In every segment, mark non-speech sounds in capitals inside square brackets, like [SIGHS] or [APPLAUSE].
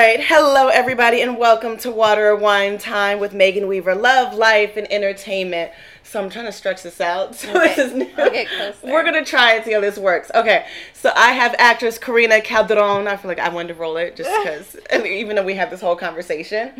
right. Hello, everybody, and welcome to Water or Wine Time with Megan Weaver. Love, life, and entertainment. So I'm trying to stretch this out. So Okay. this is new. I'll get closer. We're gonna try and see how this works. Okay. So I have actress Corina Calderon. I feel like I wanted to roll it just [LAUGHS] because, even though we have this whole conversation.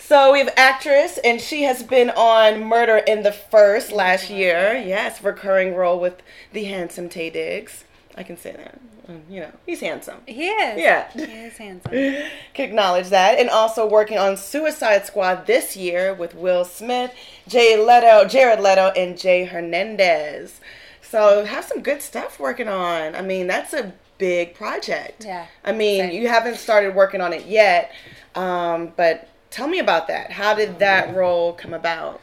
So we have actress, and she has been on Murder in the First last oh year. Yes, recurring role with the handsome Taye Diggs. I can say that. Um, You know, he's handsome. He is. Yeah. He is handsome. [LAUGHS] Can acknowledge that. And also working on Suicide Squad this year with Will Smith, Jay Leto, Jared Leto, and Jay Hernandez. So have some good stuff working on. I mean, that's a big project. Yeah. I mean, you haven't started working on it yet, um, but tell me about that. How did that role come about?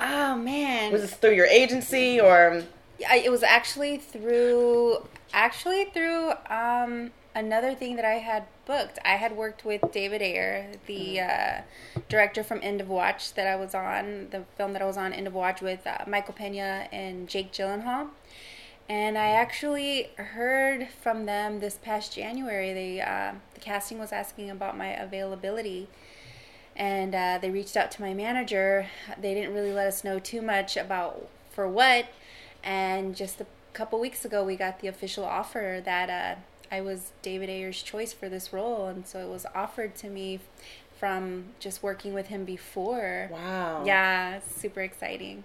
Oh man. Was this through your agency or? I, it was actually through actually through um, another thing that I had booked. I had worked with David Ayer, the uh, director from End of Watch that I was on, the film that I was on, End of Watch with uh, Michael Pena and Jake Gyllenhaal. And I actually heard from them this past January. They uh, the casting was asking about my availability, and uh, they reached out to my manager. They didn't really let us know too much about for what, and just a couple weeks ago, we got the official offer that uh, I was David Ayer's choice for this role, and so it was offered to me from just working with him before. Wow. Yeah, super exciting.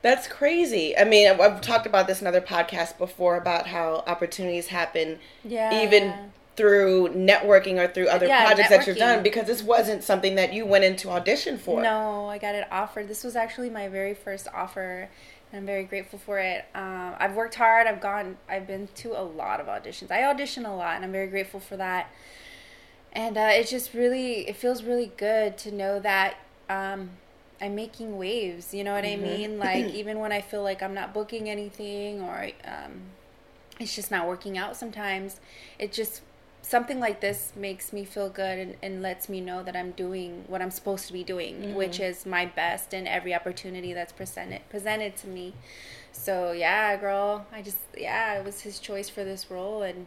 That's crazy. I mean, I've, I've talked about this in other podcasts before about how opportunities happen Yeah. even through networking or through other Yeah, projects that you've done because this wasn't something that you went into audition for. No, I got it offered. This was actually my very first offer, I'm very grateful for it. Um, I've worked hard. I've gone. I've been to a lot of auditions. I audition a lot, and I'm very grateful for that. And uh, it just really, it feels really good to know that um, I'm making waves. You know what I mean? Like even when I feel like I'm not booking anything or um, it's just not working out sometimes, it just something like this makes me feel good and, and lets me know that I'm doing what I'm supposed to be doing, which mm-hmm. is my best in every opportunity that's presented presented to me. So yeah, girl, I just yeah, it was his choice for this role, and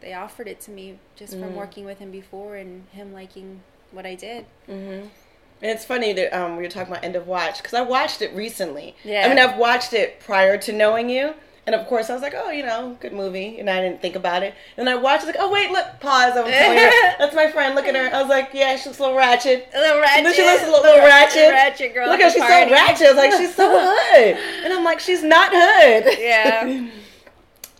they offered it to me just from mm. working with him before and him liking what I did. Mm-hmm. And it's funny that um, we were talking about End of Watch because I watched it recently. Yeah. I mean, I've watched it prior to knowing you. And of course, I was like, oh, you know, good movie. And I didn't think about it. And I watched like, oh, wait, look, pause. I'm her. [LAUGHS] That's my friend. Look at her. I was like, yeah, she looks a little ratchet. A little ratchet, And then she looks a little, little ratchet. ratchet girl. Look at at her, she's party. so ratchet. I was like, she's so [LAUGHS] hood. And I'm like, she's not hood. Yeah. [LAUGHS]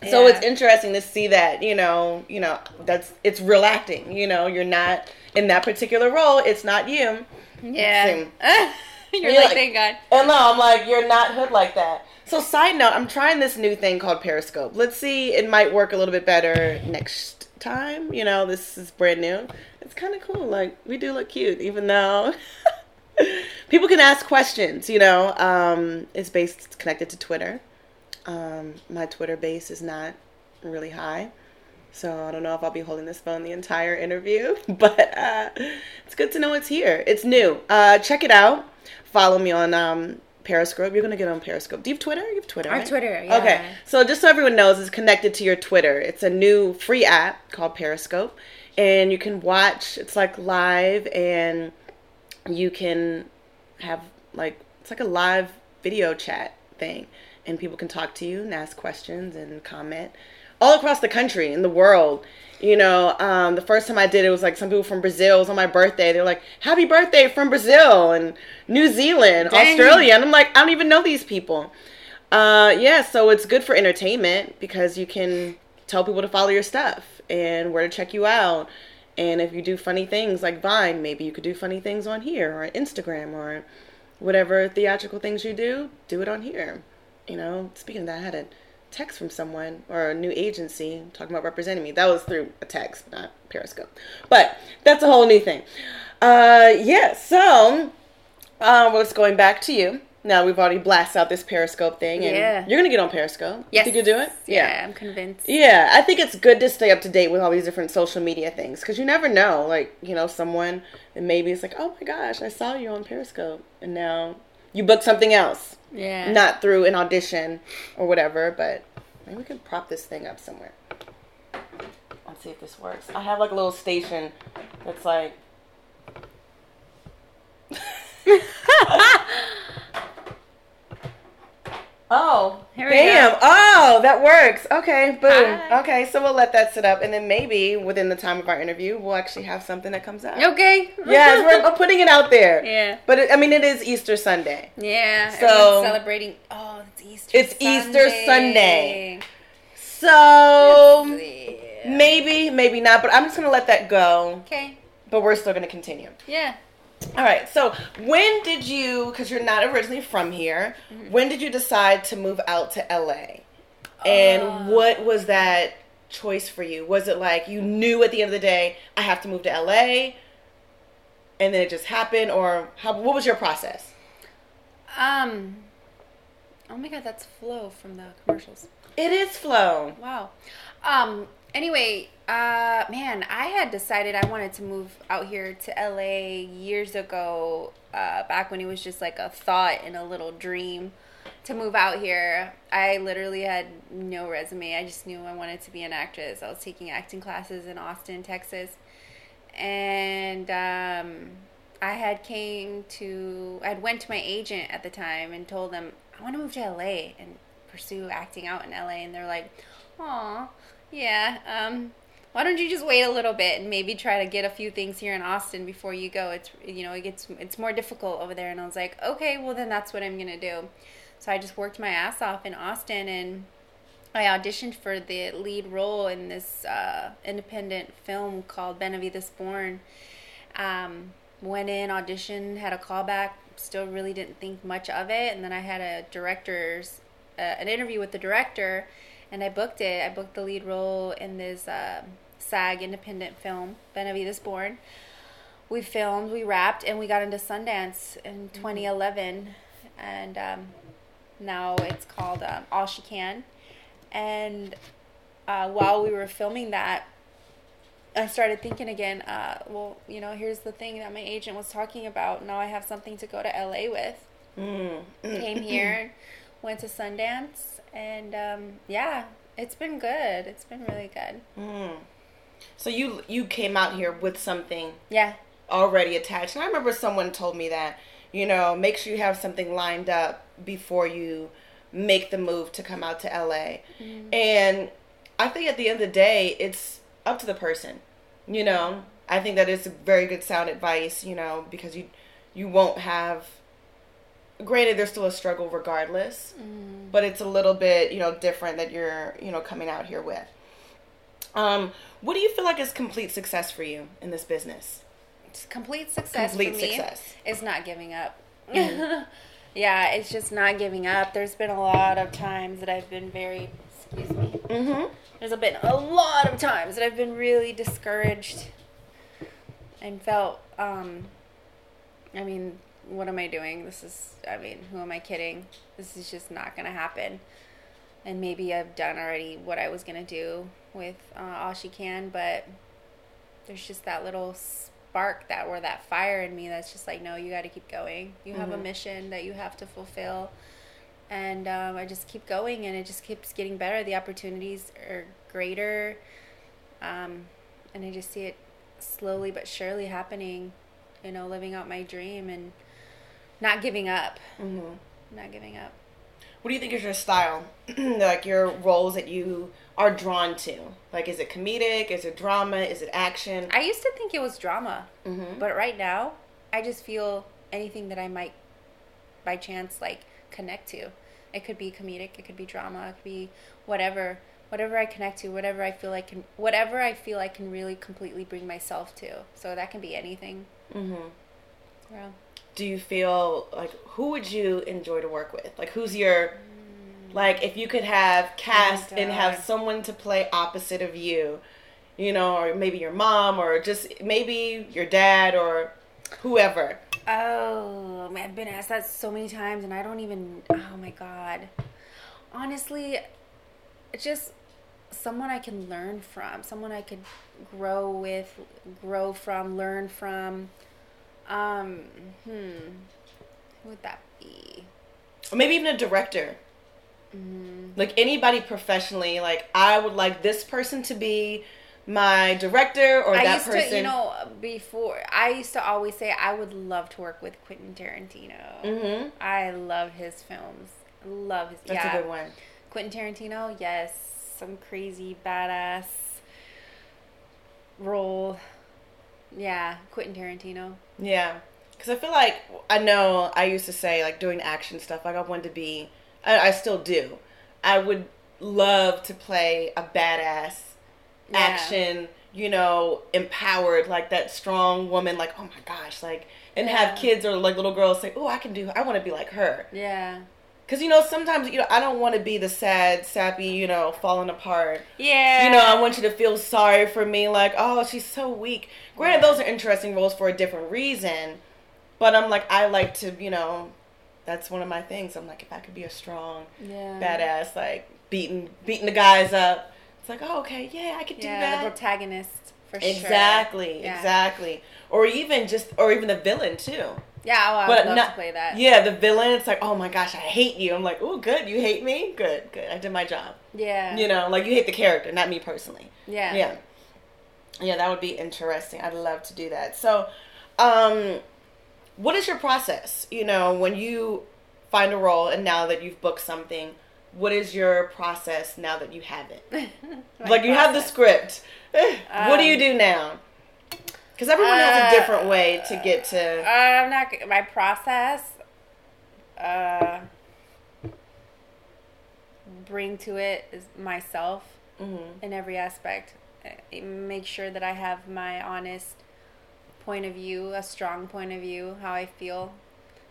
So Yeah. it's interesting to see that, you know, you know, that's it's real acting. You know, you're not in that particular role. It's not you. Yeah. Same. [LAUGHS] You're You're like, like- thank God. And no, I'm like, you're not hood like that. So side note, I'm trying this new thing called Periscope. Let's see, it might work a little bit better next time. You know, this is brand new. It's kind of cool. Like we do look cute, even though [LAUGHS] people can ask questions. You know, um, it's based it's connected to Twitter. Um, my Twitter base is not really high. So I don't know if I'll be holding this phone the entire interview, [LAUGHS] but uh, it's good to know it's here. It's new. Uh, check it out. Follow me on um, Periscope. You're gonna get on Periscope. Do you have Twitter? You have Twitter. Our right? Twitter, yeah. Okay. So just so everyone knows, it's connected to your Twitter. It's a new free app called Periscope, and you can watch. It's like live, and you can have like it's like a live video chat thing, and people can talk to you and ask questions and comment all across the country and the world. You know, um, the first time I did it was like some people from Brazil. It was on my birthday. They're like, "Happy birthday from Brazil and New Zealand, Dang. Australia," and I'm like, I don't even know these people. Uh, yeah, so it's good for entertainment because you can tell people to follow your stuff and where to check you out. And if you do funny things like Vine, maybe you could do funny things on here or Instagram or whatever theatrical things you do, do it on here. You know, speaking of that, I had a text from someone or a new agency talking about representing me. That was through a text, not Periscope. But that's a whole new thing. Uh, yeah, so uh, what's going back to you. Now we've already blasted out this Periscope thing, and Yeah. you're gonna get on Periscope. Yes. You think you'll do it? Yeah, I'm convinced. Yeah, I think it's good to stay up to date with all these different social media things because you never know. Like, you know, someone and maybe it's like, oh my gosh, I saw you on Periscope, and now you booked something else, Yeah. not through an audition or whatever. But maybe we can prop this thing up somewhere. Let's see if this works. I have like a little station It's like. [LAUGHS] [LAUGHS] oh, Here we damn! go. Oh, that works. Okay, boom. Hi. Okay, so we'll let that sit up, and then maybe within the time of our interview, we'll actually have something that comes out. Okay. Yes, [LAUGHS] we're putting it out there. Yeah. But it, I mean, it is Easter Sunday. Yeah. So- celebrating. Oh, it's Easter. It's Easter Sunday. Sunday. So Yeah. maybe, maybe not. But I'm just gonna let that go. Okay. But we're still gonna continue. Yeah. All right. So when did you? Because you're not originally from here. Mm-hmm. When did you decide to move out to LA? And Uh. what was that choice for you? Was it like you knew at the end of the day I have to move to LA, and then it just happened, or how? What was your process? Um. Oh my God, that's Flo from the commercials. It is Flo. Wow. Um. Anyway, uh, man, I had decided I wanted to move out here to LA years ago. Uh, back when it was just like a thought and a little dream to move out here. I literally had no resume. I just knew I wanted to be an actress. I was taking acting classes in Austin, Texas, and um, I had came to. I had went to my agent at the time and told them I want to move to LA and pursue acting out in LA, and they're like, "Aw, yeah. Um, why don't you just wait a little bit and maybe try to get a few things here in Austin before you go? It's you know it gets it's more difficult over there." And I was like, "Okay, well then that's what I'm gonna do." So I just worked my ass off in Austin and. I auditioned for the lead role in this uh, independent film called Benavides Born. Um, went in, auditioned, had a callback. Still really didn't think much of it, and then I had a director's uh, an interview with the director, and I booked it. I booked the lead role in this uh, SAG independent film, Benavides Born. We filmed, we wrapped, and we got into Sundance in 2011, and um, now it's called um, All She Can. And uh, while we were filming that, I started thinking again, uh, well, you know, here's the thing that my agent was talking about. Now I have something to go to LA with. Mm. Came [LAUGHS] here, went to Sundance, and um, yeah, it's been good. It's been really good. Mm. So you you came out here with something Yeah. already attached. And I remember someone told me that, you know, make sure you have something lined up before you make the move to come out to LA. And I think at the end of the day, it's up to the person. You know, I think that is very good sound advice, you know, because you you won't have granted there's still a struggle regardless, but it's a little bit, you know, different that you're, you know, coming out here with. Um, what do you feel like is complete success for you in this business? It's complete success Complete for me success. is not giving up. [LAUGHS] yeah, it's just not giving up. There's been a lot of times that I've been very, excuse me. Mm-hmm. There's been a lot of times that I've been really discouraged and felt, um, I mean, what am I doing? This is, I mean, who am I kidding? This is just not going to happen. And maybe I've done already what I was going to do with uh, All She Can, but there's just that little spark that or that fire in me that's just like, no, you got to keep going. You have a mission that you have to fulfill and um, I just keep going, and it just keeps getting better. The opportunities are greater, um, and I just see it slowly but surely happening. You know, living out my dream and not giving up. Mm-hmm. Not giving up. What do you think is your style? [CLEARS THROAT] like your roles that you are drawn to? Like, is it comedic? Is it drama? Is it action? I used to think it was drama, Mhm. but right now, I just feel anything that I might, by chance, like connect to. It could be comedic. It could be drama. It could be whatever. Whatever I connect to, whatever I feel like can, whatever I feel I can really completely bring myself to. So that can be anything. Mm-hmm. Yeah. Do you feel like who would you enjoy to work with? Like, who's your like if you could have oh cast and have someone to play opposite of you, you know, or maybe your mom or just maybe your dad or whoever. Oh, man, I've been asked that so many times, and I don't even. Oh my god. Honestly, it's just someone I can learn from, someone I could grow with, grow from, learn from. Um, hmm. Who would that be? Or maybe even a director. Like anybody professionally, like I would like this person to be my director or I that used person. to, you know, before I used to always say I would love to work with Quentin Tarantino. mm-hmm. I love his films. Love his. That's yeah. a good one. Quentin Tarantino, yes, some crazy badass role. Yeah, Quentin Tarantino. Yeah, because I feel like I know I used to say like doing action stuff. Like I wanted to be, I, I still do. I would love to play a badass Yeah. action. You know, empowered like that strong woman. Like oh my gosh, like and Yeah. have kids or like little girls say, oh I can do. I want to be like her. Yeah. Because you know sometimes you know I don't want to be the sad, sappy, you know, falling apart. Yeah. You know, I want you to feel sorry for me, like, oh, she's so weak. Granted, those are interesting roles for a different reason, but I'm like, I like to, you know, that's one of my things. I'm like, if I could be a strong, Yeah. badass, like beating beating the guys up, it's like, oh, okay, yeah, I could do Yeah, the that. protagonist for sure. Exactly, Yeah. exactly. Or even just, or even the villain too. Yeah, oh, I But would love not- to play that. Yeah, the villain. It's like, oh my gosh, I hate you. I'm like, oh, good, you hate me. Good, good. I did my job. Yeah. You know, like you hate the character, not me personally. Yeah. Yeah. Yeah, that would be interesting. I'd love to do that. So, um, what is your process? You know, when you find a role and now that you've booked something, what is your process now that you have it? [LAUGHS] Like you have the process. script. [SIGHS] what do you Um, do now? Because everyone has a uh, different way to get to. Uh, I'm not. My process. Uh, bring to it is myself Mhm. in every aspect. Uh, Make sure that I have my honest point of view, a strong point of view, how I feel,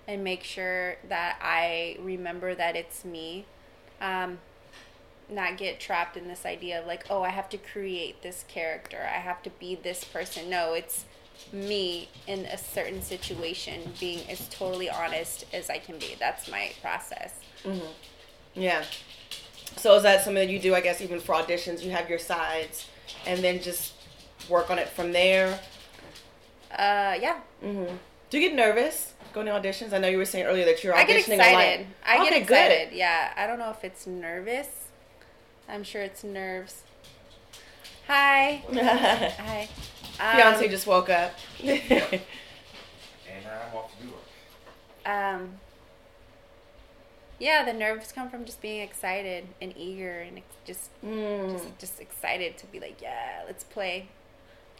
and make sure that I remember that it's me. Um, not get trapped in this idea of like, oh, I have to create this character, I have to be this person. No, it's me in a certain situation being as totally honest as I can be. That's my process. Mhm. Yeah. So is that something that you do? I guess even for auditions, you have your sides, and then just work on it from there. Uh, yeah. hmm Do you get nervous going to auditions? I know you were saying earlier that you're auditioning I get excited. I get Okay, excited. Yeah. I don't know if it's nervous. I'm sure it's nerves. Hi. [LAUGHS] Hi. Um, Fiance just woke up. [LAUGHS] And I'm off to do it. um yeah the nerves come from just being excited and eager and ex- just Mm. just, just excited to be like yeah let's play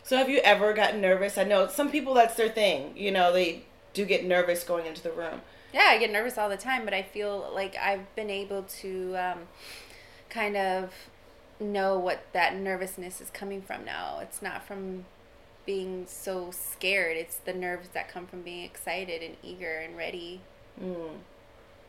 So have you ever gotten nervous? I know some people that's their thing. You know, they do get nervous going into the room. yeah i get nervous all the time but i feel like i've been able to um, kind of know what that nervousness is coming from now it's not from being so scared it's the nerves that come from being excited and eager and ready Mm.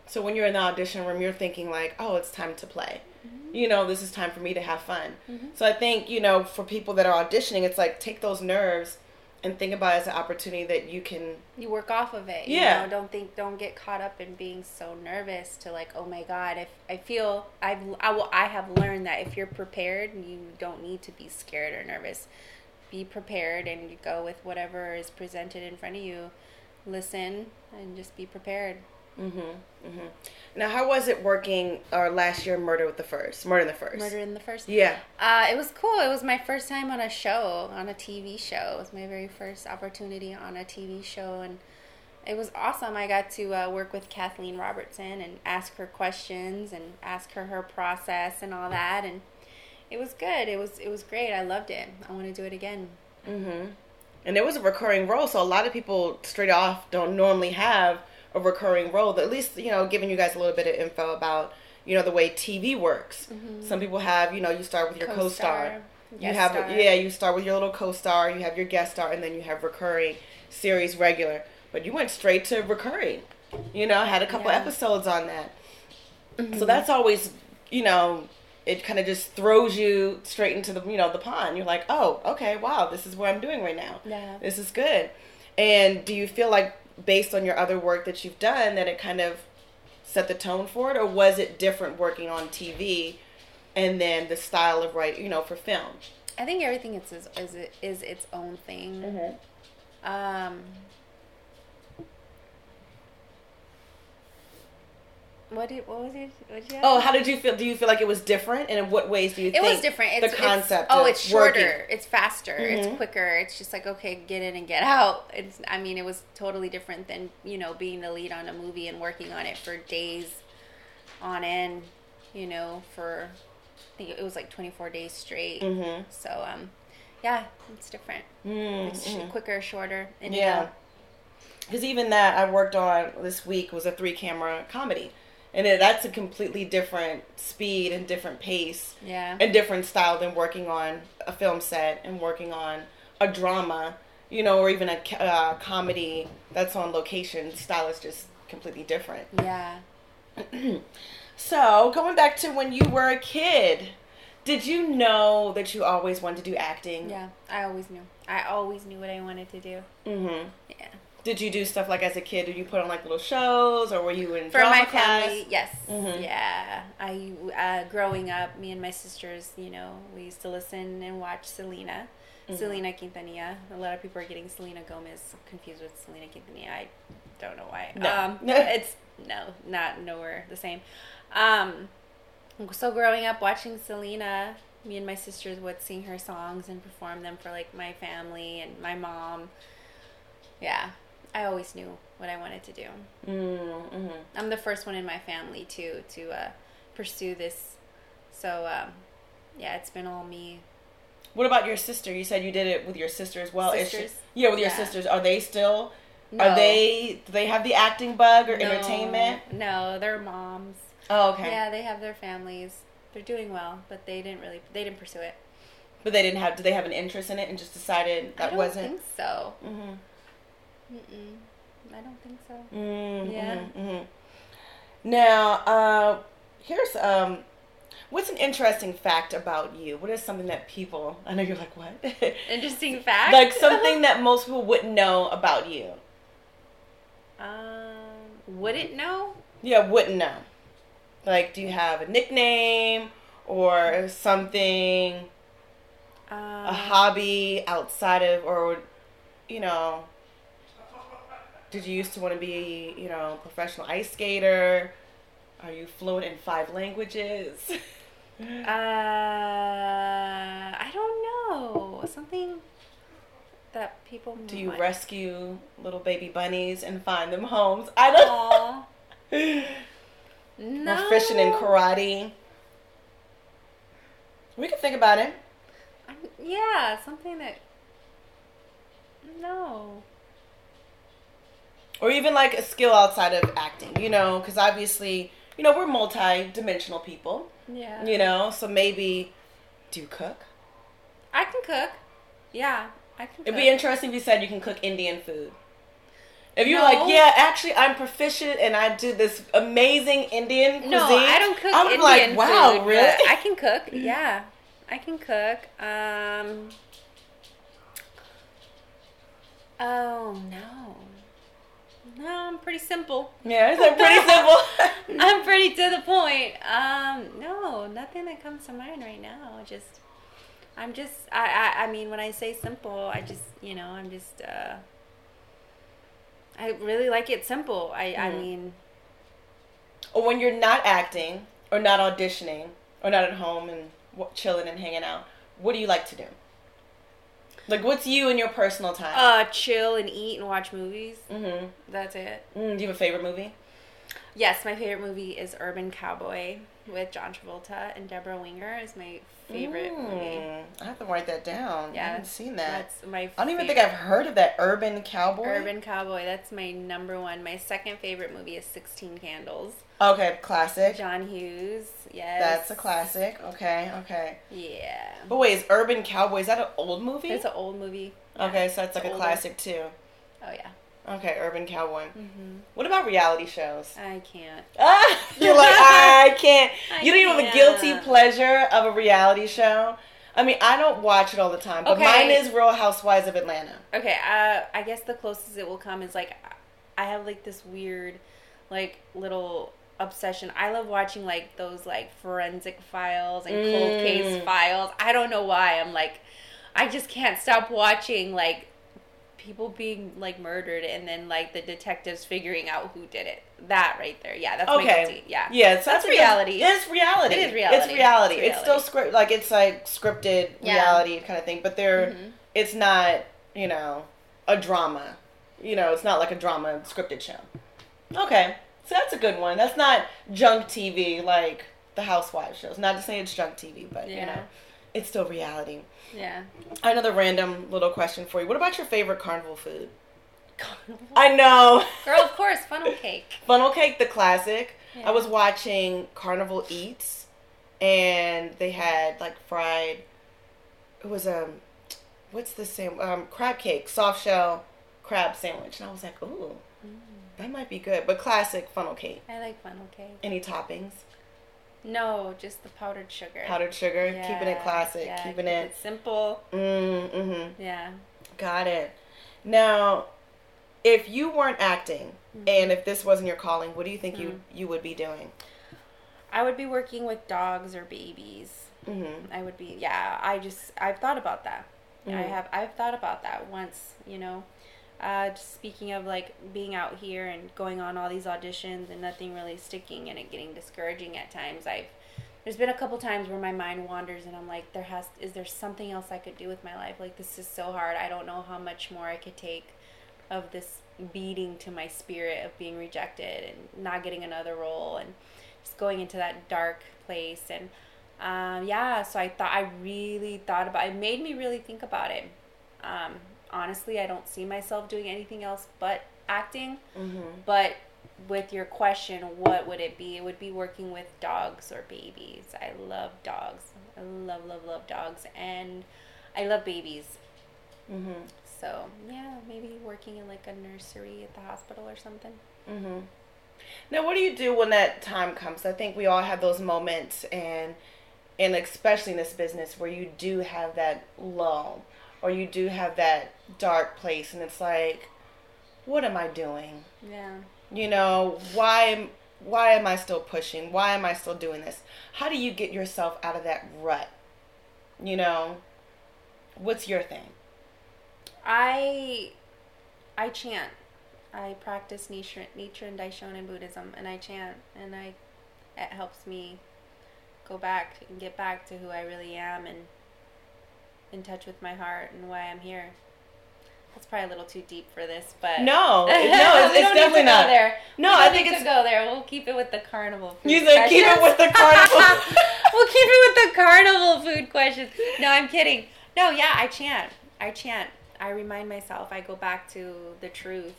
So when you're in the audition room, you're thinking like, "Oh, it's time to play." Mm-hmm. You know, this is time for me to have fun. So I think you know, for people that are auditioning, it's like take those nerves and think about it as an opportunity that you can. you work off of it. You Yeah. know, don't think, don't get caught up in being so nervous to like, oh my god. If I feel I've, I will, I have learned that if you're prepared, you don't need to be scared or nervous. Be prepared and go with whatever is presented in front of you. Listen and just be prepared. Mm-hmm. Mm-hmm. Now, how was it working? Or last year, Murder with the First, Murder in the First. Murder in the first. Yeah. Uh, it was cool. It was my first time on a show, on a TV show. It was my very first opportunity on a TV show, and it was awesome. I got to uh, work with Kathleen Robertson and ask her questions and ask her her process and all that, and it was good. It was it was great. I loved it. I want to do it again. Mm-hmm. And it was a recurring role, so a lot of people straight off don't normally have a recurring role. At least you know, giving you guys a little bit of info about you know the way TV works. Mm-hmm. Some people have you know you start with your co-star. Co-star, You have star. yeah, you start with your little co-star. You have your guest star, and then you have recurring series regular. But you went straight to recurring. You know, had a couple Yeah. episodes on that. So mm-hmm. that's always you know it kind of just throws you straight into the you know the pond. You're like, oh, okay, wow, this is what I'm doing right now. Yeah. This is good. And do you feel like based on your other work that you've done that it kind of set the tone for it, or was it different working on TV, and then the style of writing, you know, for film? I think everything is is is, is its own thing. Um, What did what was it? What did you Oh, how did you feel? Do you feel like it was different, and in what ways do you think It think was different. It's, the concept? It's, oh, it's shorter. working- It's faster. Mhm. It's quicker. It's just like okay, get in and get out. It's. I mean, it was totally different than you know being the lead on a movie and working on it for days on end. You know, for I think it was like twenty four days straight. Mhm. So um, yeah, it's different. Mm, It's sh- quicker, shorter. And, Yeah. Because even that I worked on this week was a three camera comedy, and it, that's a completely different speed and different pace yeah. and different style than working on a film set and working on a drama, you know, or even a uh, comedy that's on location. Style is just completely different. Yeah. [CLEARS THROAT] So going back to when you were a kid, did you know that you always wanted to do acting? Yeah. I always knew. I always knew what I wanted to do. Mm-hmm. Did you do stuff like as a kid? Did you put on like little shows, or were you in For drama my class? family, yes. Mhm. Yeah. I uh, growing up, me and my sisters, you know, we used to listen and watch Selena. Mhm. Selena Quintanilla. A lot of people are getting Selena Gomez confused with Selena Quintanilla. I don't know why. No. Um, [LAUGHS] it's no, not nowhere the same. Um, so growing up watching Selena, me and my sisters would sing her songs and perform them for like my family and my mom. Yeah, I always knew what I wanted to do. Mm-hmm. I'm the first one in my family too to uh, pursue this. So um, yeah, it's been all me. What about your sister? You said you did it with your sister as well. Is she- Sisters? yeah, with your Yeah. sisters. Are they still? No. Are they? Do they have the acting bug or No, entertainment? No, they're moms. Oh, okay. Yeah, they have their families. They're doing well, but they didn't really they didn't pursue it. But they didn't have. Did they have an interest in it and just decided I that don't wasn't? think so. Mm-hmm. Mm-mm. I don't think so. Mm-hmm. Yeah. hmm Now, uh, here's um, what's an interesting fact about you? What is something that people? I know you're like what? [LAUGHS] Interesting fact. like something [LAUGHS] that most people wouldn't know about you. um, wouldn't know. Yeah, wouldn't know. Like, do you have a nickname or something, Um, a hobby outside of, or you know, did you used to want to be, you know, professional ice skater? Are you fluent in five languages? [LAUGHS] Uh, I don't know. Something that people Do you might- rescue little baby bunnies and find them homes? I don't. Aw. [LAUGHS] No. Proficient in karate. We can think about it. I'm- yeah, something that. No. Or even like a skill outside of acting, you know, because obviously, you know, we're multi-dimensional people, Yeah. you know, so maybe do you cook? I can cook. Yeah, I can. It'd be interesting if you said you can cook Indian food. If you're No. like, yeah, actually, I'm proficient and I do this amazing Indian cuisine. No, I don't cook I'm Indian like, wow, food, really? I can cook. [LAUGHS] Yeah, I can cook. Um. Oh no. No, I'm pretty simple. yeah, like pretty [LAUGHS] simple. I'm pretty to the point. Um, no, nothing that comes to mind right now. Just, I'm just, I, I, I mean, when I say simple, I just, you know, I'm just, uh, I really like it simple. I, I Mhm. mean, or when you're not acting or not auditioning or not at home and chilling and hanging out, what do you like to do? Like, what's you in your personal time? uh, chill and eat and watch movies. mm-hmm. That's it. Mm, do you have a favorite movie? Yes, my favorite movie is Urban Cowboy with John Travolta and Debra Winger is my favorite movie. Mm, I have to write that down. Yeah, I haven't seen that. That's my. I don't even think. I've heard of that Urban Cowboy. Urban Cowboy. That's my number one. My second favorite movie is Sixteen Candles. Okay, classic. John Hughes. Yes. That's a classic. Okay, okay. Yeah. But wait, is Urban Cowboy is that an old movie? It's an old movie. okay, so that's like It's a older. classic too. Oh yeah. Okay, Urban Cowboy. hmm What about reality shows? I can't. Ah, [LAUGHS] you're like [LAUGHS] I can't. I You don't even have a guilty pleasure of a reality show. I mean, I don't watch it all the time, but Okay. mine is Real Housewives of Atlanta. Okay. Uh, I guess the closest it will come is like, I have like this weird, like little obsession. I love watching like those like forensic files and cold Mm. case files. I don't know why. I'm like, I just can't stop watching like people being like murdered and then like the detectives figuring out who did it. That right there. Yeah, that's my Okay. Yeah. Yeah, so That's because- reality. It's reality. It is reality. It's reality. It's It's, still script like it's like scripted Yeah. reality kind of thing, but they're Mhm. it's not, you know, a drama. You know, it's not like a drama scripted show. Okay. So that's a good one. That's not junk TV like the housewives shows. Not to say it's junk TV, but you know, it's still reality. Yeah. Another random little question for you. What about your favorite carnival food? I know. [LAUGHS] Girl, of course, funnel cake. Funnel cake, the classic. Yeah. I was watching Carnival Eats, and they had like fried. It was um, what's the same um crab cake, soft shell crab sandwich, and I was like, ooh, that might be good. But classic funnel cake. I like funnel cake. Any toppings? No, just the powdered sugar. Powdered sugar, keeping it classic, yeah, keeping keep it. simple. Mm, mm-hmm. Yeah. Got it. Now, if you weren't acting, Mm-hmm. and if this wasn't your calling, what do you think you you would be doing? I would be working with dogs or babies. Mm-hmm. I would be yeah, I just I've thought about that. I Mhm. have I've thought about that once, you know. Uh, just speaking of like being out here and going on all these auditions and nothing really sticking and it getting discouraging at times. I've there's been a couple times where my mind wanders and I'm like, there has is there something else I could do with my life? Like this is so hard. I don't know how much more I could take of this beating to my spirit of being rejected and not getting another role and just going into that dark place and um, yeah so i thought i really thought about it made me really think about it um, honestly i don't see myself doing anything else but acting Mm-hmm. but with your question what would it be it would be working with dogs or babies i love dogs i love love love dogs and i love babies Mm-hmm. so yeah maybe working in like a nursery at the hospital or something Mm-hmm. Now, what do you do when that time comes? I think we all have those moments, and and especially in this business where you do have that lull, or you do have that dark place, and it's like, what am I doing? yeah You know, why am why am I still pushing? Why am I still doing this? How do you get yourself out of that rut? You know, what's your thing? I I chant. I practice Nichiren, Nichiren Daishonin Buddhism, and I chant, and I it helps me go back and get back to who I really am and in touch with my heart and why I'm here. That's probably a little too deep for this, but No, [LAUGHS] no, it's, it's don't need to definitely not. there. No, I think it's go there. We'll keep it with the carnival. Food You said keep it with the carnival. [LAUGHS] [LAUGHS] we'll keep it with the carnival food questions. No, I'm kidding. No, yeah, I chant. I chant. I remind myself. I go back to the truth.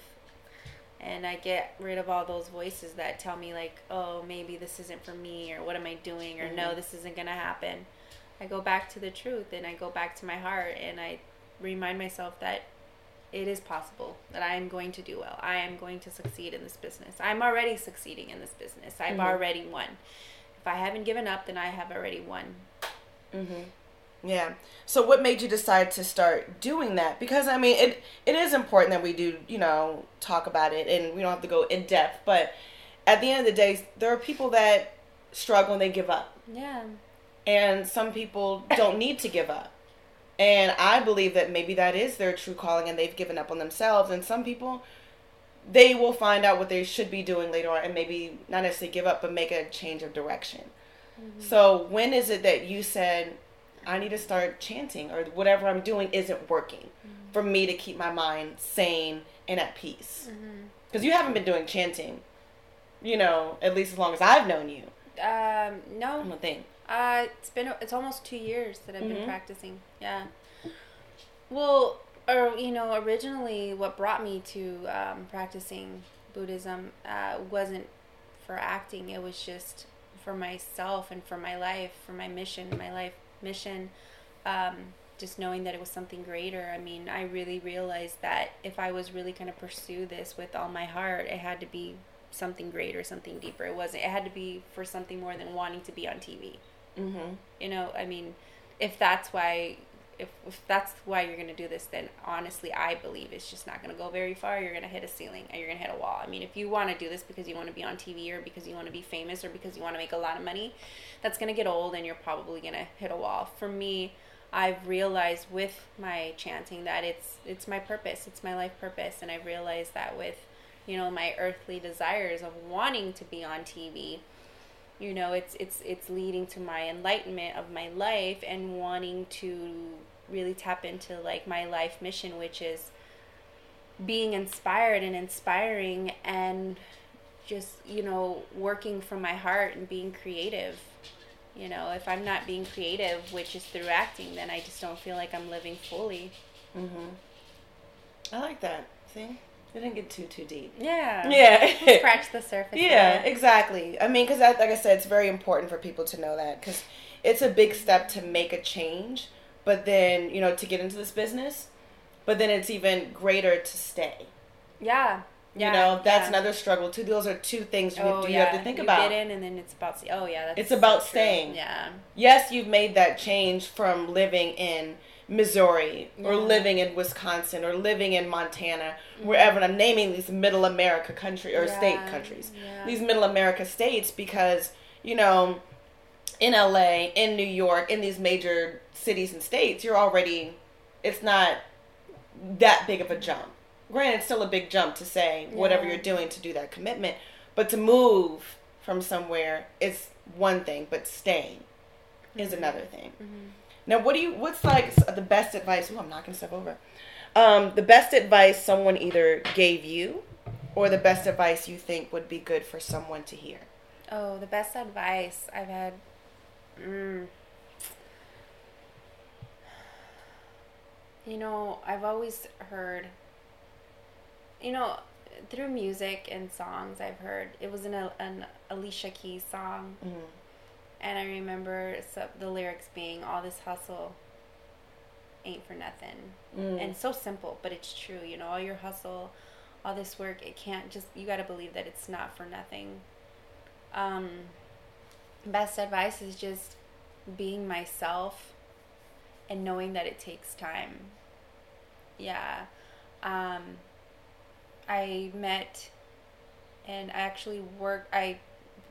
And I get rid of all those voices that tell me, like, oh, maybe this isn't for me, or what am I doing, or no, Mhm. this isn't going to happen. I go back to the truth and I go back to my heart and I remind myself that it is possible, that I am going to do well. I am going to succeed in this business. I'm already succeeding in this business. I've Mhm. already won. If I haven't given up, then I have already won. Mm-hmm. Yeah. So, what made you decide to start doing that? Because I mean, it it is important that we do, you know, talk about it, and we don't have to go in depth. But at the end of the day, there are people that struggle and they give up, Yeah. And some people don't need to give up. And I believe that maybe that is their true calling, and they've given up on themselves. And some people, they will find out what they should be doing later on, and maybe not necessarily give up, but make a change of direction. Mm-hmm. So when is it that you said, I need to start chanting or whatever I'm doing isn't working mm-hmm. for me to keep my mind sane and at peace? Mm-hmm. Because you haven't been doing chanting, you know, at least as long as I've known you. Um, no. gonna think. Uh, it's been it's almost two years that I've Mhm. been practicing. Yeah. Well, or you know, originally what brought me to um, practicing Buddhism uh, wasn't for acting. It was just for myself and for my life, for my mission, my life mission. Um, just knowing that it was something greater. I mean, I really realized that if I was really going to pursue this with all my heart, it had to be something greater, something deeper. It wasn't. It had to be for something more than wanting to be on TV Mm-hmm. you know i mean if that's why if, if that's why you're going to do this then honestly i believe it's just not going to go very far. You're going to hit a ceiling and you're going to hit a wall. I mean if you want to do this because you want to be on tv or because you want to be famous or because you want to make a lot of money that's going to get old and you're probably going to hit a wall. For me I've realized with my chanting that it's it's my purpose, it's my life purpose, and I've realized that with you know my earthly desires of wanting to be on TV, you know it's it's it's leading to my enlightenment of my life and wanting to really tap into like my life mission, which is being inspired and inspiring and just you know working from my heart and being creative you know if i'm not being creative which is through acting then i just don't feel like i'm living fully Mm-hmm. I like that. See, it didn't get too too deep. yeah Yeah. scratch the surface Yeah, exactly. I mean, because like I said, it's very important for people to know that because it's a big step to make a change, but then you know to get into this business, but then it's even greater to stay. yeah yeah you know, that's yeah. another struggle too. Those are two things you, oh, do you yeah. have to think you about. get in and then it's about oh yeah that's It's about so true. staying. yeah Yes, you've made that change from living in Missouri or living in Wisconsin or living in Montana, wherever. And I'm naming these middle America country or state countries. yeah. These middle America states because, you know, in LA, in New York, in these major cities and states, you're already it's not that big of a jump. Granted, it's still a big jump to say whatever you're doing to do that commitment, but to move from somewhere is one thing, but staying is Mm-hmm. another thing. Now, what do you? What's like the best advice? Oh, I'm knocking stuff over. Um, the best advice someone either gave you, or the best advice you think would be good for someone to hear. oh the best advice i've had mm, you know i've always heard you know through music and songs i've heard it was an, an alicia keys song Mm-hmm. And i remember so, the lyrics being all this hustle ain't for nothing. Mm. and so simple but it's true you know all your hustle all this work it can't just you got to believe that it's not for nothing. Um best advice is just being myself and knowing that it takes time. Yeah. Um i met and i actually worked i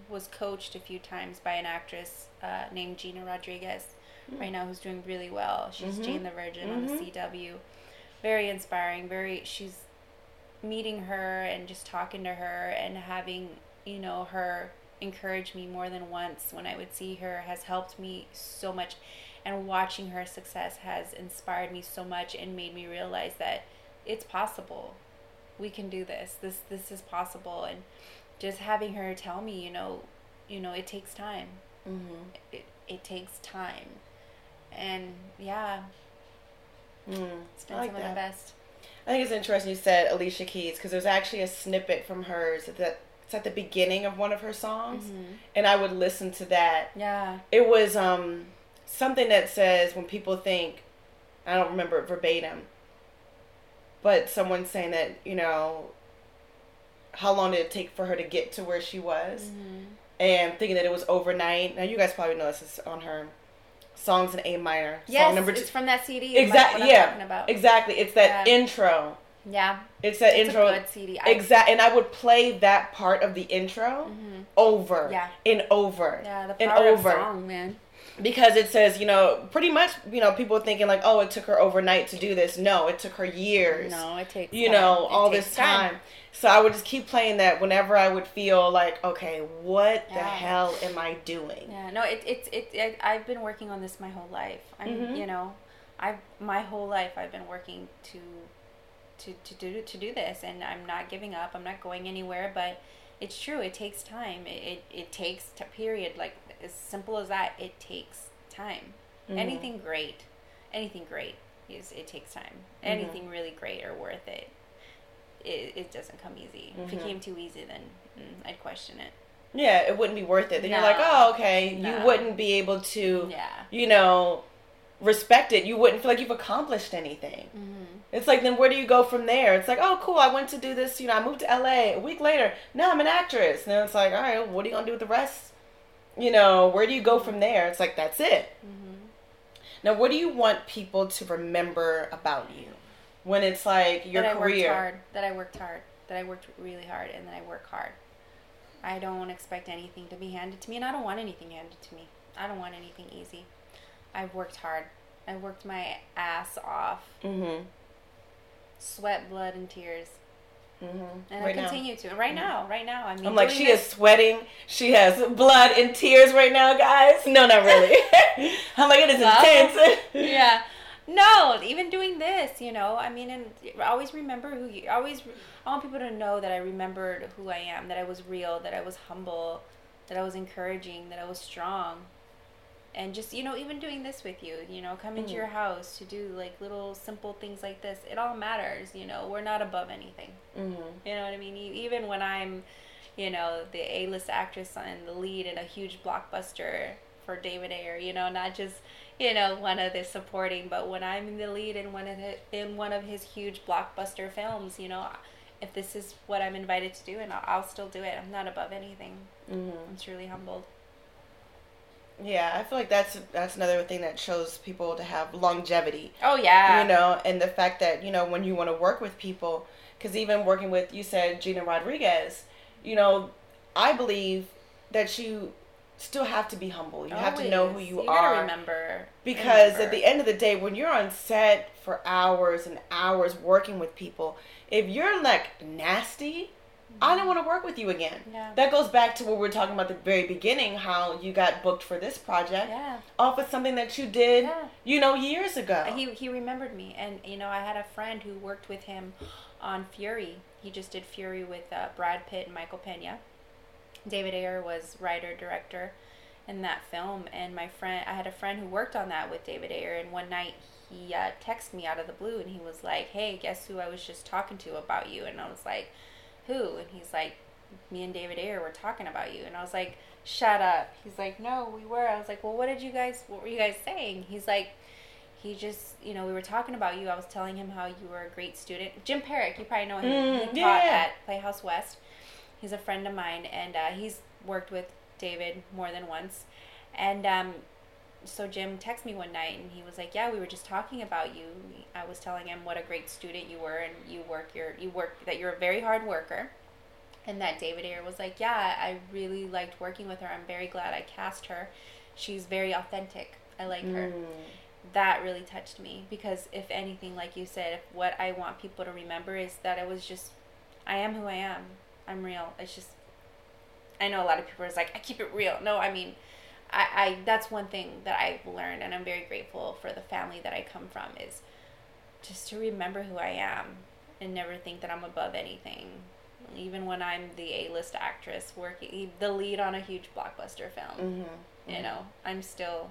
was coached a few times by an actress uh, named gina rodriguez. Right now who's doing really well. She's Mhm. jane the virgin on the Mhm. cw very inspiring very she's meeting her and just talking to her and having you know her encourage me more than once when I would see her has helped me so much. And watching her success has inspired me so much and made me realize that it's possible. We can do this. This this is possible. And just having her tell me you know you know it takes time Mm-hmm. it, it takes time and yeah Mm. it's been I like some of the best I think it's interesting you said Alicia Keys because there's actually a snippet from hers that it's at the beginning of one of her songs, Mhm. and I would listen to that. yeah It was um something that says when people think, I don't remember it verbatim, but someone saying that you know, how long did it take for her to get to where she was, Mhm. and thinking that it was overnight. Now you guys probably know this is on her songs in A minor. yes song number it's from that CD Exactly. Yeah. talking about. Exactly. It's that Yeah. intro. yeah It's that it's intro. a good CD Exactly. And I would play that part of the intro Mhm. over Yeah. and over Yeah, the and over of song, man. because it says, you know, pretty much, you know, people thinking like, oh, it took her overnight to do this. No, it took her years. No, it takes you time. know, It all this time. So I would just keep playing that whenever I would feel like, okay, what the hell am I doing? Yeah, no, it, it, it, it I've been working on this my whole life. I'm, Mhm. you know, I've my whole life I've been working to, to, to do to do this, and I'm not giving up. I'm not going anywhere. But it's true. It takes time. It, it, it takes t- period. Like as simple as that. It takes time. Mhm. Anything great, anything great is it takes time. Mm-hmm. Anything really great or worth it. It, it doesn't come easy. If it Mhm. came too easy, then mm, I'd question it. Yeah, it wouldn't be worth it. Then you're like, oh, okay. You wouldn't be able to, Yeah. you know, respect it. You wouldn't feel like you've accomplished anything. Mm-hmm. It's like then where do you go from there? It's like, oh cool, I went to do this, you know, I moved to LA. A week later, now I'm an actress. And then it's like, all right, what are you gonna do with the rest? You know, where do you go from there? It's like that's it. Mm-hmm. Now, what do you want people to remember about you when it's like your that I career? worked hard. That I worked hard. That I worked really hard, and that I work hard. I don't expect anything to be handed to me, and I don't want anything handed to me. I don't want anything easy. I've worked hard. I worked my ass off, Mm-hmm. sweat, blood, and tears, Mm-hmm. and right I now. continue to. Right now, right now. I mean, I'm like, she this- is sweating. She has blood and tears right now, guys. No, not really. [LAUGHS] [LAUGHS] I'm like, it is Well, intense. yeah. [LAUGHS] No, even doing this, you know, I mean, and always remember who you. Always, I want people to know that I remembered who I am, that I was real, that I was humble, that I was encouraging, that I was strong, and just you know, even doing this with you, you know, come into Mhm. your house to do like little simple things like this. It all matters, you know. We're not above anything. hmm You know what I mean? Even when I'm, you know, the A-list actress and the lead in a huge blockbuster for David Ayer, you know, not just, you know, one of the supporting, but when I'm in the lead in one of the, in one of his huge blockbuster films, you know, if this is what I'm invited to do, and I'll, I'll still do it. I'm not above anything. hmm I'm truly humbled. Yeah, I feel like that's that's another thing that shows people to have longevity. Oh yeah. you know, and the fact that you know when you want to work with people, because even working with you said Gina Rodriguez, you know, I believe that you still have to be humble. You have to know who you, you are. Remember. Because remember. at the end of the day, when you're on set for hours and hours working with people, if you're like nasty, I don't want to work with you again. Yeah. That goes back to what we were talking about at the very beginning, how you got booked for this project Yeah. off of something that you did, Yeah. you know, years ago. He he remembered me, and you know I had a friend who worked with him on Fury. He just did Fury with uh, Brad Pitt and Michael Pena. David Ayer was writer director in that film, and my friend I had a friend who worked on that with David Ayer, and one night he uh, texted me out of the blue, and he was like, "Hey, guess who I was just talking to about you?" And I was like, "Who?" And he's like, "Me and David Ayer were talking about you," and I was like. Shut up. He's like, no, we were. I was like, well, what did you guys, what were you guys saying? He's like, he just, you know, we were talking about you. I was telling him how you were a great student. Jim Parrack, you probably know him. Mm, he yeah. taught at Playhouse West. He's a friend of mine, and uh, he's worked with David more than once. And um, so Jim texted me one night, and he was like, "Yeah, we were just talking about you. I was telling him what a great student you were, and you work your, you work that you're a very hard worker." And that David Ayer was like, Yeah, I really liked working with her. I'm very glad I cast her. She's very authentic. I like her. Mm. That really touched me because, if anything, like you said, if what I want people to remember is that I was just, I am who I am. I'm real. It's just, I know a lot of people are just like, I keep it real. No, I mean, I, I that's one thing that I've learned, and I'm very grateful for the family that I come from is just to remember who I am and never think that I'm above anything. Even when I'm the A-list actress working the lead on a huge blockbuster film, Mm-hmm. you know, I'm still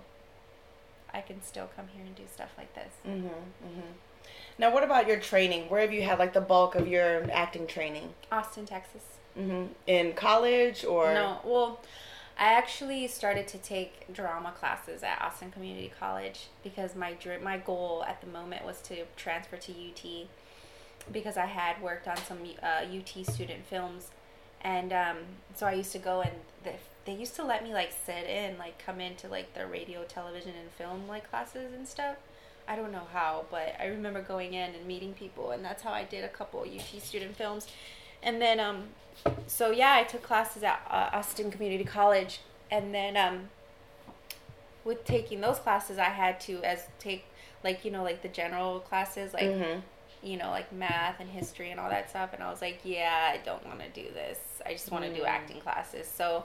I can still come here and do stuff like this. Mm-hmm. Mm-hmm. Now, what about your training? Where have you had like the bulk of your acting training? Austin, Texas. Mm-hmm. In college or No, well, I actually started to take drama classes at Austin Community College because my my goal at the moment was to transfer to UT because I had worked on some uh, UT student films, and um, so I used to go and the, they used to let me like sit in, like come into like the radio, television, and film like classes and stuff. I don't know how, but I remember going in and meeting people, and that's how I did a couple UT student films. And then, um, so yeah, I took classes at uh, Austin Community College, and then um, with taking those classes, I had to as take like you know like the general classes like Mm-hmm. you know like math and history and all that stuff, and I was like, yeah, I don't want to do this. I just want to do Mm. acting classes. So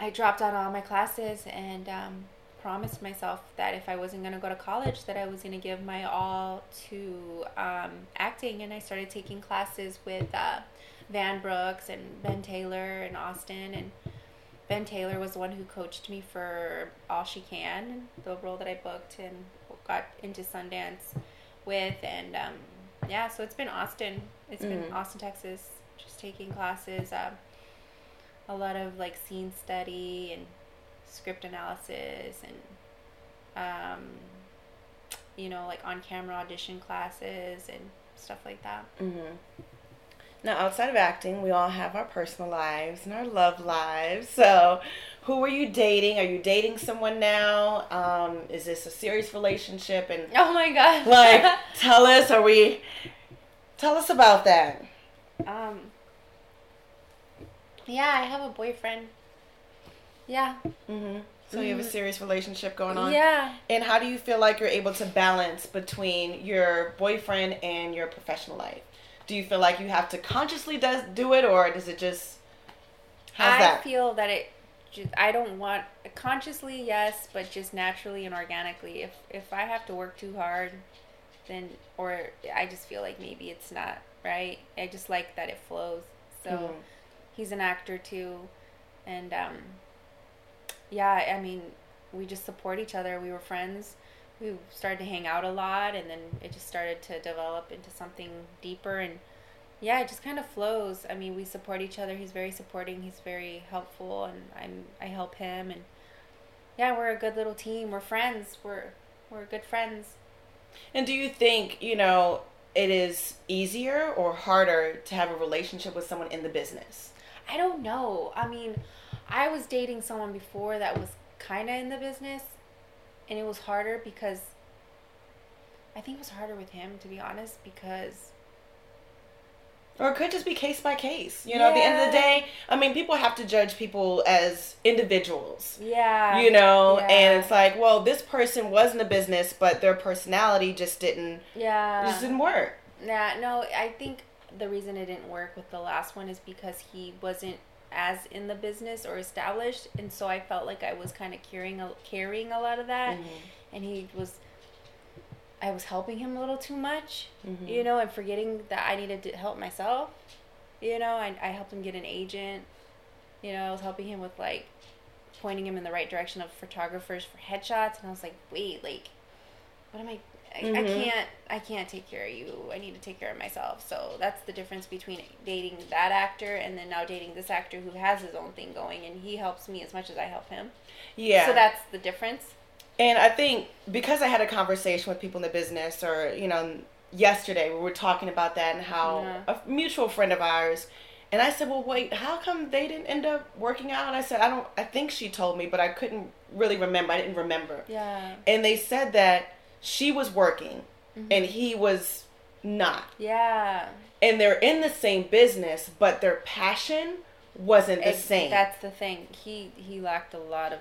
I dropped out all my classes and um, promised myself that if I wasn't going to go to college, that I was going to give my all to um, acting. And I started taking classes with uh, Van Brooks and Ben Taylor and Austin. And Ben Taylor was the one who coached me for All She Can, the role that I booked and got into Sundance with. And um, yeah, so it's been Austin. It's been Mhm. Austin, Texas, just taking classes. Um, a lot of like scene study and script analysis and um, you know like on camera audition classes and stuff like that Mm-hmm. Now, outside of acting, we all have our personal lives and our love lives. So, who are you dating? Are you dating someone now? Um, is this a serious relationship? And oh my god like, [LAUGHS] tell us. Are we? Tell us about that. um yeah i have a boyfriend yeah Mm-hmm. So you have a serious relationship going on. Yeah. And how do you feel like you're able to balance between your boyfriend and your professional life? Do you feel like you have to consciously does do it, or does it just? How's I that? feel that it. Just, I don't want consciously, yes, but just naturally and organically. If if I have to work too hard, then or I just feel like maybe it's not right. I just like that it flows. So Mhm. he's an actor too, and um, yeah, I mean, we just support each other. We were friends. We started to hang out a lot, and then it just started to develop into something deeper. And yeah, it just kind of flows. I mean, we support each other. He's very supporting. He's very helpful, and I'm I help him. And yeah, we're a good little team. We're friends. We're we're good friends. And do you think you know it is easier or harder to have a relationship with someone in the business? I don't know. I mean, I was dating someone before that was kind of in the business, and it was harder because I think it was harder with him, to be honest, because Or it could just be case by case. You know, at the end of the day, I mean, people have to judge people as individuals. yeah, you know, yeah. and it's like, well, this person was in the business, but their personality just didn't yeah, just didn't work. Yeah, no, I think the reason it didn't work with the last one is because he wasn't as in the business or established, and so I felt like I was kind of carrying a, carrying a lot of that, Mhm. and he was. I was helping him a little too much, Mhm. you know, and forgetting that I needed to help myself. You know, I, I helped him get an agent. You know, I was helping him with like pointing him in the right direction of photographers for headshots, and I was like, wait, like, what am I? I, I Mhm. can't. I can't take care of you. I need to take care of myself. So that's the difference between dating that actor and then now dating this actor who has his own thing going, and he helps me as much as I help him. Yeah. So that's the difference. And I think because I had a conversation with people in the business, or you know, yesterday we were talking about that and how Yeah. a mutual friend of ours, and I said, "Well, wait, how come they didn't end up working out?" And I said, "I don't. I think she told me, but I couldn't really remember. I didn't remember." Yeah. And they said that she was working Mm-hmm. and he was not, Yeah. and they're in the same business, but their passion wasn't the Ex- same. That's the thing. He he lacked a lot of.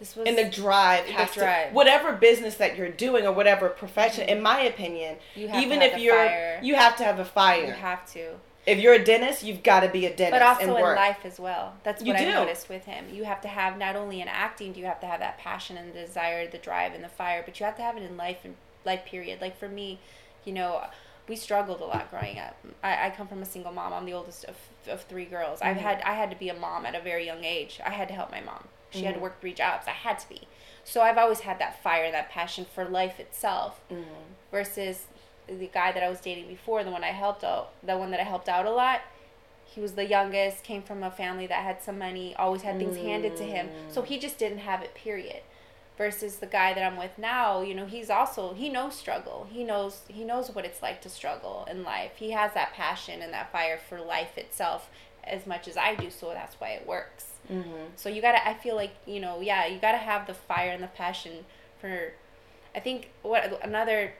This was and the drive The drive. to whatever business that you're doing or whatever profession in my opinion You have to even if you're fire. you have to have a fire you have to. If you're a dentist you've got to be a dentist But also in life as well. That's what I do. noticed with him. You have to have not only in acting do you have to have that passion and the desire, the drive and the fire, but you have to have it in life and life period. Like for me, you know, we struggled a lot growing up. I, I come from a single mom. I'm the oldest of, of three girls. I've Mm-hmm. had I had to be a mom at a very young age. I had to help my mom. She Mm-hmm. had to work three jobs. I had to be. So I've always had that fire, that passion for life itself. Mm-hmm. Versus the guy that I was dating before, the one I helped out, the one that I helped out a lot. He was the youngest, came from a family that had some money, always had things handed to him. So he just didn't have it, period. Versus the guy that I'm with now, you know, he's also he knows struggle. He knows he knows what it's like to struggle in life. He has that passion and that fire for life itself as much as I do, so that's why it works. mm-hmm. So you gotta. I feel like you know. Yeah, you gotta have the fire and the passion for. I think what another,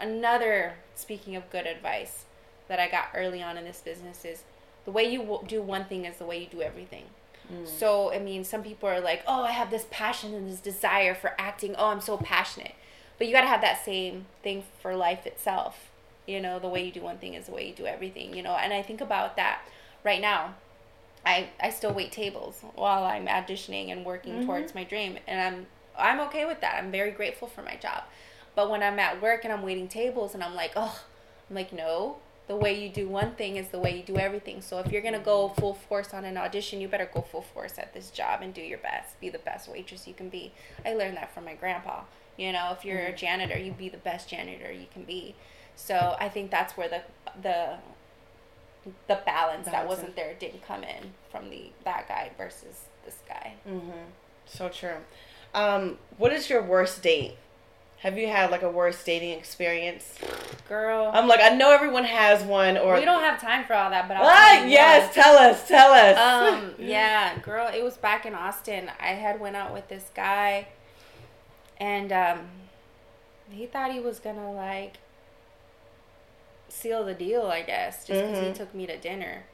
another. Speaking of good advice, that I got early on in this business is, the way you w- do one thing is the way you do everything. Mm. So I mean, some people are like, "Oh, I have this passion and this desire for acting. Oh, I'm so passionate," but you gotta have that same thing for life itself. You know, the way you do one thing is the way you do everything. You know, and I think about that right now. I, I still wait tables while I'm auditioning and working mm-hmm. towards my dream and I'm I'm okay with that. I'm very grateful for my job. But when I'm at work and I'm waiting tables and I'm like, "Oh, I'm like, no. The way you do one thing is the way you do everything. So if you're going to go full force on an audition, you better go full force at this job and do your best. Be the best waitress you can be. I learned that from my grandpa. You know, if you're a janitor, you be the best janitor you can be. So I think that's where the the the balance that wasn't there didn't come in from the that guy versus this guy. Mhm. so true um what is your worst date have you had like a worst dating experience? Girl, i'm like i know everyone has one or we don't have time for all that, but I'll ah, yes one. tell us tell us. Um [LAUGHS] yeah girl it was back in austin. I had went out with this guy and um he thought he was gonna like seal the deal i guess just because he Mhm. took me to dinner.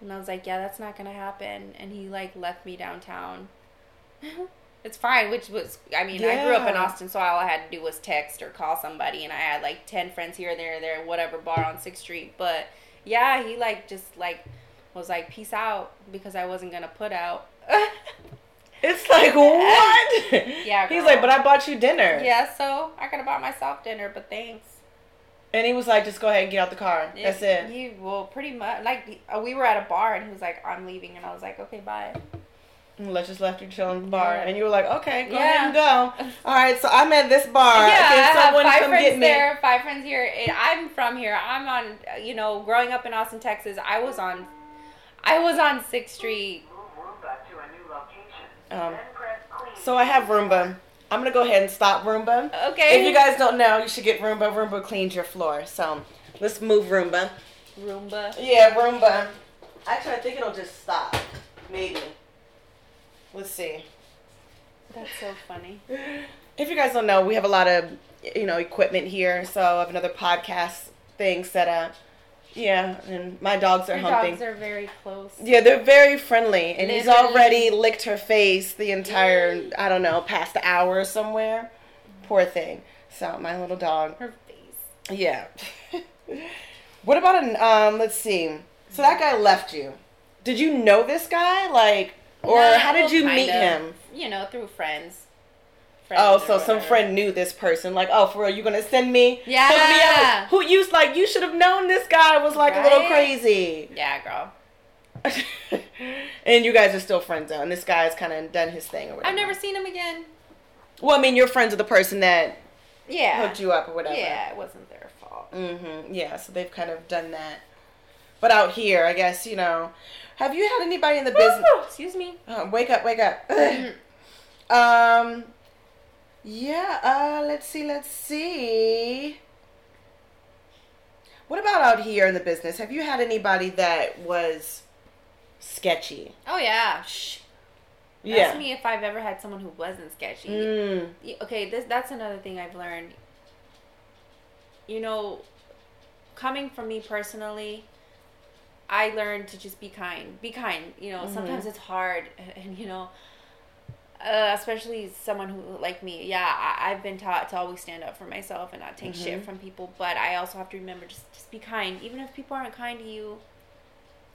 And i was like yeah that's not gonna happen. And he like left me downtown [LAUGHS] It's fine, which was, I mean, I grew up in Austin, so all I had to do was text or call somebody, and I had like 10 friends here, there, there, whatever bar on 6th Street. But yeah, he like just like was like, peace out, because I wasn't gonna put out. [LAUGHS] It's like what? [LAUGHS] Yeah, He's like, but I bought you dinner. yeah, so I could have bought myself dinner, but thanks. And he was like, just go ahead and get out the car. That's it. He, well, pretty much. Like, we were at a bar, and he was like, I'm leaving, and I was like, okay, bye. And let's just left you chilling in the bar, Yeah. and you were like, okay, go Yeah. ahead and go. All right, so I'm at this bar. yeah, Can I have five friends there, five friends here. And I'm from here. I'm on, you know, growing up in Austin, Texas. I was on, I was on Sixth Street. Move Roomba to a new location. Um, then press clean. So I have Roomba. I'm gonna go ahead and stop Roomba. Okay. If you guys don't know, you should get Roomba. Roomba cleans your floor. So let's move Roomba. Roomba. Yeah, Roomba. Actually, I think it'll just stop. Maybe. Let's see. That's so funny. If you guys don't know, we have a lot of you know equipment here. So I have another podcast thing set up. Yeah, and my dogs are Your humping. dogs are very close. Yeah, they're very friendly, and he's already licked her face the entire I don't know past hour somewhere. Poor thing. So my little dog. Her face. Yeah. [LAUGHS] what about an um? Let's see. So that guy left you. Did you know this guy? Like, or No, how did you meet of. him? You know, through friends. Friends Oh, so some friend knew this person. Like, oh, for real, you gonna send me? Yeah. hook me up? Who you like? You should have known this guy was like a little crazy. Yeah, girl. [LAUGHS] and you guys are still friends though, and this guy's kind of done his thing or whatever. I've never seen him again. Well, I mean, you're friends with the person that Yeah. hooked you up or whatever. Yeah, it wasn't their fault. Mm-hmm. Yeah, so they've kind of done that. But out here, I guess you know. Have you had anybody in the business? Excuse me. Uh, wake up! Wake up! Mm. [CLEARS THROAT] um. Yeah. Uh. Let's see. Let's see. What about out here in the business? Have you had anybody that was sketchy? Oh yeah. Shh. Yeah. Ask me if I've ever had someone who wasn't sketchy. Mm. Okay, this that's another thing I've learned. You know, coming from me personally, I learned to just be kind. Be kind. You know, sometimes it's hard, [LAUGHS] and you know, uh, especially someone who like me. Yeah, I, I've been taught to always stand up for myself and not take shit from people. But I also have to remember just just be kind. Even if people aren't kind to you,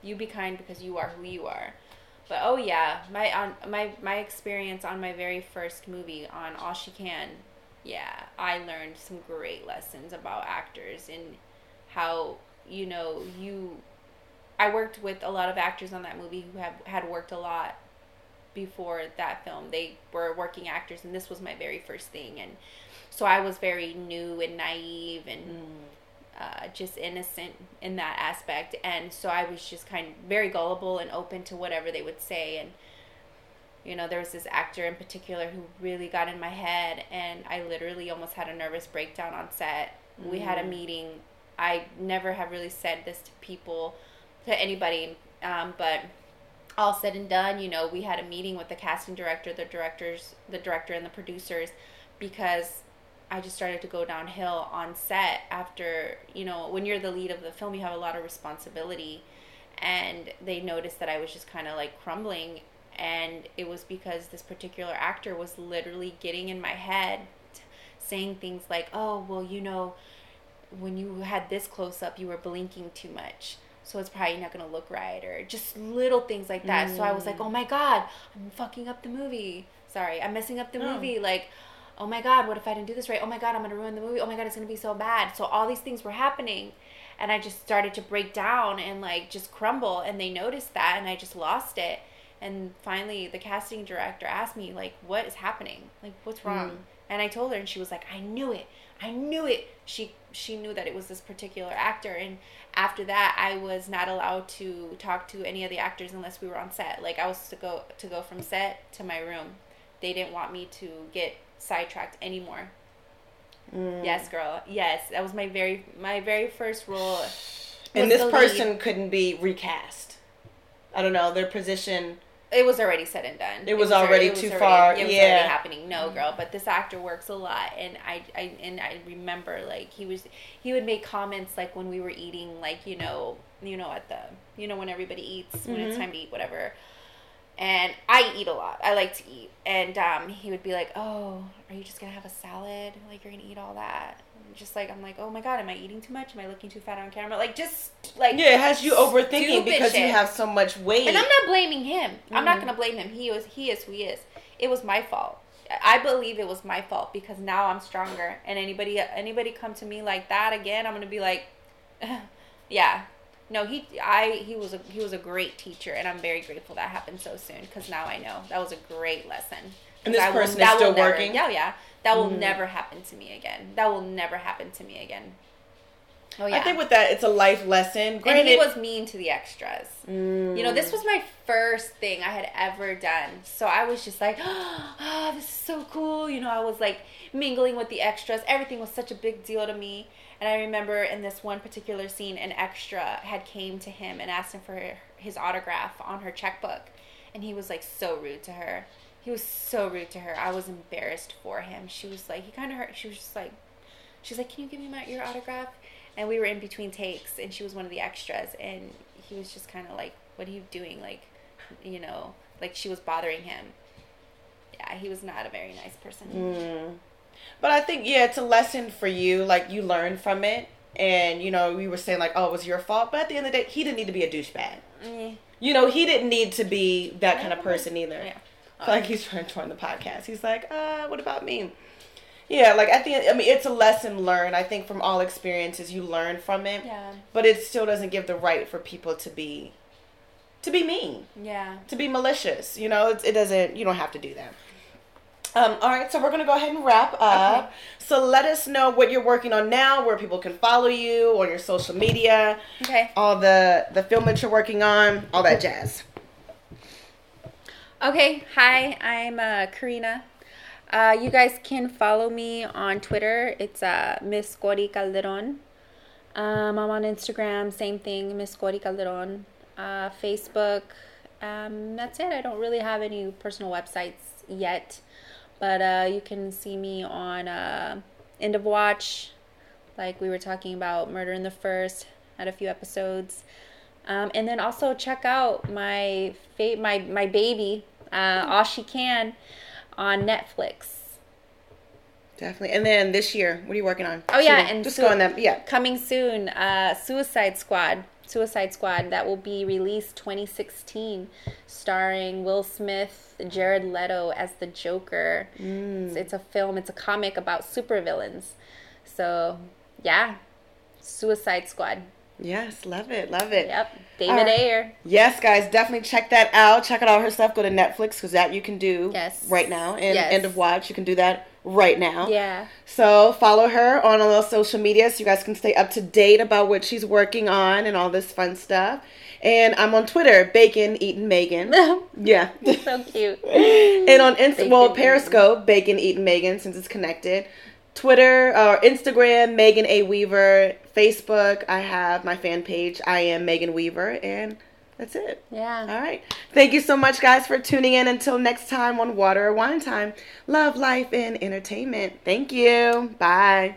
you be kind because you are who you are. But oh yeah, my on my my experience on my very first movie on All She Can, yeah, I learned some great lessons about actors and how you know you. I worked with a lot of actors on that movie who have had worked a lot before that film. They were working actors, and this was my very first thing, and so I was very new and naive and uh, just innocent in that aspect. And so I was just kind of very gullible and open to whatever they would say. And, you know, there was this actor in particular who really got in my head, and I literally almost had a nervous breakdown on set. We had a meeting. I never have really said this to people, to anybody, um, but all said and done, you know, we had a meeting with the casting director, the directors, the director, and the producers because I just started to go downhill on set after, you know, when you're the lead of the film, you have a lot of responsibility. And they noticed that I was just kind of like crumbling. And it was because this particular actor was literally getting in my head, saying things like, oh, well, you know, when you had this close up, you were blinking too much. So it's probably not going to look right. Or just little things like that. So I was like, mm. oh my God, I'm fucking up the movie. Sorry, I'm messing up the movie. Like, oh my god, what if I didn't do this right? Oh my god, I'm gonna ruin the movie. Oh my god, it's gonna be so bad. So all these things were happening, and I just started to break down and like just crumble. And they noticed that, and I just lost it. And finally, the casting director asked me like, "What is happening? Like, what's hmm. wrong?" And I told her, and she was like, "I knew it. I knew it." She she knew that it was this particular actor, and after that, I was not allowed to talk to any of the actors unless we were on set. Like I was to go to go from set to my room. They didn't want me to get sidetracked anymore. Mm. Yes, girl. Yes, that was my very my very first role. And this lead. person couldn't be recast. I don't know their position. It was already said and done. It was already alre- too already- far, It was yeah. already happening. No, girl. But this actor works a lot, and I, I, and I remember like he was, he would make comments like when we were eating, like you know, you know, at the, you know, when everybody eats, when it's Mhm. time to eat, whatever. and I eat a lot. I like to eat, and um, he would be like, "Oh, are you just gonna have a salad? Like you're gonna eat all that?" Just like I'm like, "Oh my god, am I eating too much? Am I looking too fat on camera?" Like just like Yeah, it has you overthinking because you have so much weight. And I'm not blaming him. I'm not Mhm. gonna blame him. He was he is who he is. It was my fault. I believe it was my fault because now I'm stronger. And anybody anybody come to me like that again, I'm gonna be like, [LAUGHS] yeah. No, he I he was a he was a great teacher, and I'm very grateful that happened so soon because now I know that was a great lesson. And this I will- person is still never- working? Yeah, yeah. That will Mhm. never happen to me again. That will never happen to me again. Oh yeah. I think with that, it's a life lesson. and Granted, he was mean to the extras. Mm. You know, this was my first thing I had ever done. So I was just like, [GASPS] oh, this is so cool. You know, I was like mingling with the extras. Everything was such a big deal to me. And I remember in this one particular scene, an extra had came to him and asked him for his autograph on her checkbook. And he was like so rude to her. He was so rude to her. I was embarrassed for him. She was like, he kind of hurt. She was just like, she's like, can you give me my your autograph? And we were in between takes, and she was one of the extras, and he was just kind of like, "What are you doing?" Like, you know, like she was bothering him. Yeah, he was not a very nice person. Mm. But I think yeah, it's a lesson for you. Like you learn from it, and you know we were saying like, oh, it was your fault. But at the end of the day, he didn't need to be a douchebag. Mm, You know, he didn't need to be that kind of person either. Yeah. Feel like he's trying to join the podcast. He's like, uh, what about me? Yeah, like at the end, I mean, it's a lesson learned. I think from all experiences, you learn from it. Yeah. But it still doesn't give the right for people to be, to be mean, Yeah. to be malicious. You know, it, it doesn't. You don't have to do that. Um, all right, so we're gonna go ahead and wrap up. Okay. So let us know what you're working on now, where people can follow you on your social media, Okay. all the the film that you're working on, all that jazz. Okay. Hi, I'm uh, Corina. Uh, you guys can follow me on Twitter. It's uh, Miss Cori Calderon. Um, I'm on Instagram. Same thing, Miss Cori Calderon. Uh, Facebook. Um, that's it. I don't really have any personal websites yet, but uh, you can see me on uh, End of Watch, like we were talking about Murder in the First. Had a few episodes. Um, and then also check out my fa- my my baby, uh, All She Can, on Netflix. Definitely. And then this year, what are you working on? Oh yeah, Shooting. and just so- go on that. Yeah. coming soon, uh, Suicide Squad. Suicide Squad that will be released 2016, starring Will Smith, Jared Leto as the Joker. Mm. It's, it's a film. It's a comic about supervillains. So yeah, Suicide Squad. Yes, love it, love it. Yep, David right. Ayer. Yes, guys, definitely check that out. Check out all her stuff. Go to Netflix because that you can do Yes. right now. And Yes. End of Watch, you can do that right now. Yeah. So follow her on all those social media so you guys can stay up to date about what she's working on and all this fun stuff. And I'm on Twitter, Bacon Eating Megan. [LAUGHS] yeah. so cute. [LAUGHS] and on Inst- Bacon well Periscope, Bacon Eating Megan, since it's connected. Twitter or Instagram, Megan A Weaver. Facebook, I have my fan page. I am Megan Weaver, and that's it. Yeah. All right. Thank you so much, guys, for tuning in. Until next time on Water or Wine Time. Love, life, and entertainment. Thank you. Bye.